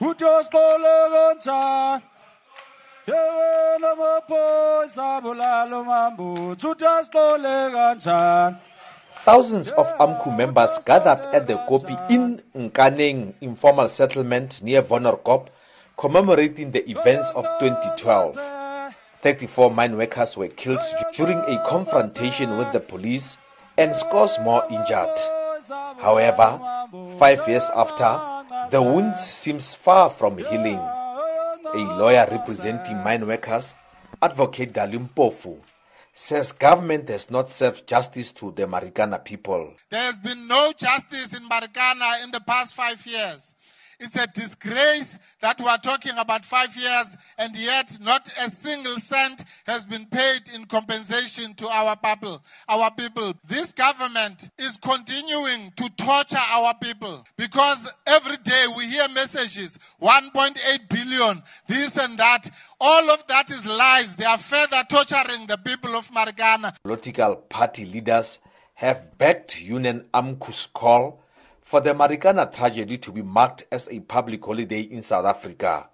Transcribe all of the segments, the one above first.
Ukuthi osixole kanjani Yena maphoyisa bulala umambuthi uthi asixole kanjani Thousands of AMCU members gathered at the Koppie in Nkaneng informal settlement near Wonderkop, commemorating the events of 2012. 34 mine workers were killed during a confrontation with the police and scores more injured. However, five years after, the wound seems far from healing. A lawyer representing mine workers, Advocate Dali Mpofu, says government has not served justice to the Marikana people. There has been no justice in Marikana in the past five years. It's a disgrace that we are talking about five years and yet not a single cent has been paid in compensation to our people. Our people. This government is continuing to torture our people because every day we hear messages 1.8 billion, this and that. All of that is lies. They are further torturing the people of Marikana. Political party leaders have backed Union AMCU's call for the Marikana tragedy to be marked as a public holiday in South Africa.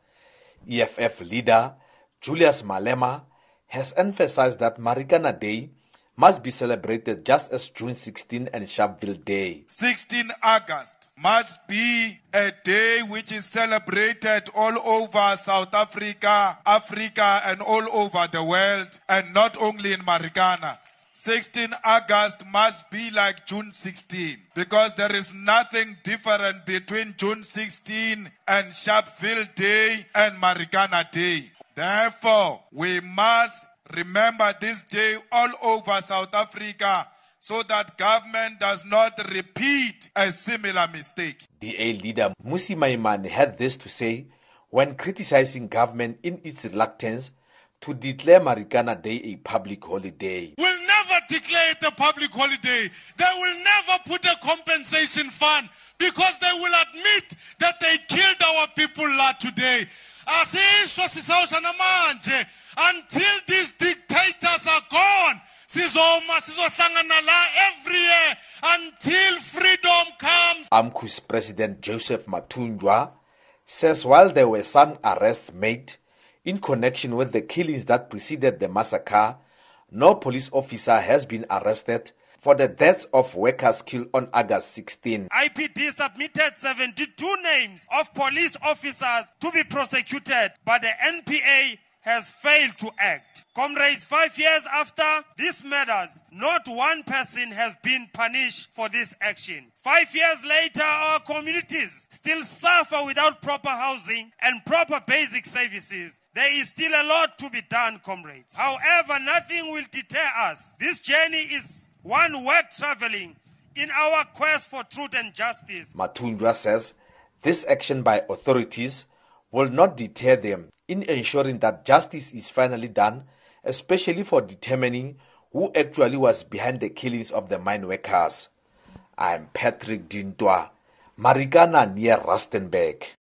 EFF leader Julius Malema has emphasized that Marikana Day must be celebrated just as June 16 and Sharpeville Day. 16 August must be a day which is celebrated all over South Africa, Africa, and all over the world, and not only in Marikana. 16 August must be like June 16 because there is nothing different between June 16 and Sharpeville Day and Marikana Day. Therefore, we must remember this day all over South Africa so that government does not repeat a similar mistake. DA leader Mmusi Maimane had this to say when criticizing government in its reluctance to declare Marikana Day a public holiday. Declare it a public holiday. They will never put a compensation fund because they will admit that they killed our people today. Until these dictators are gone. Sizoma sizohlangana la every year until freedom comes. AMCU's president Joseph Mathunjwa says while there were some arrests made in connection with the killings that preceded the massacre, no police officer has been arrested for the deaths of workers killed on August 16. IPID submitted 72 names of police officers to be prosecuted, but the NPA has failed to act. Comrades, five years after these murders, not one person has been punished for this action. Five years later, our communities still suffer without proper housing and proper basic services. There is still a lot to be done, comrades. However, nothing will deter us. This journey is one worth traveling in our quest for truth and justice. Mathunjwa says this action by authorities will not deter them in ensuring that justice is finally done, especially for determining who actually was behind the killings of the mine workers. I'm Patrick Dintwa, Marikana near Rustenburg.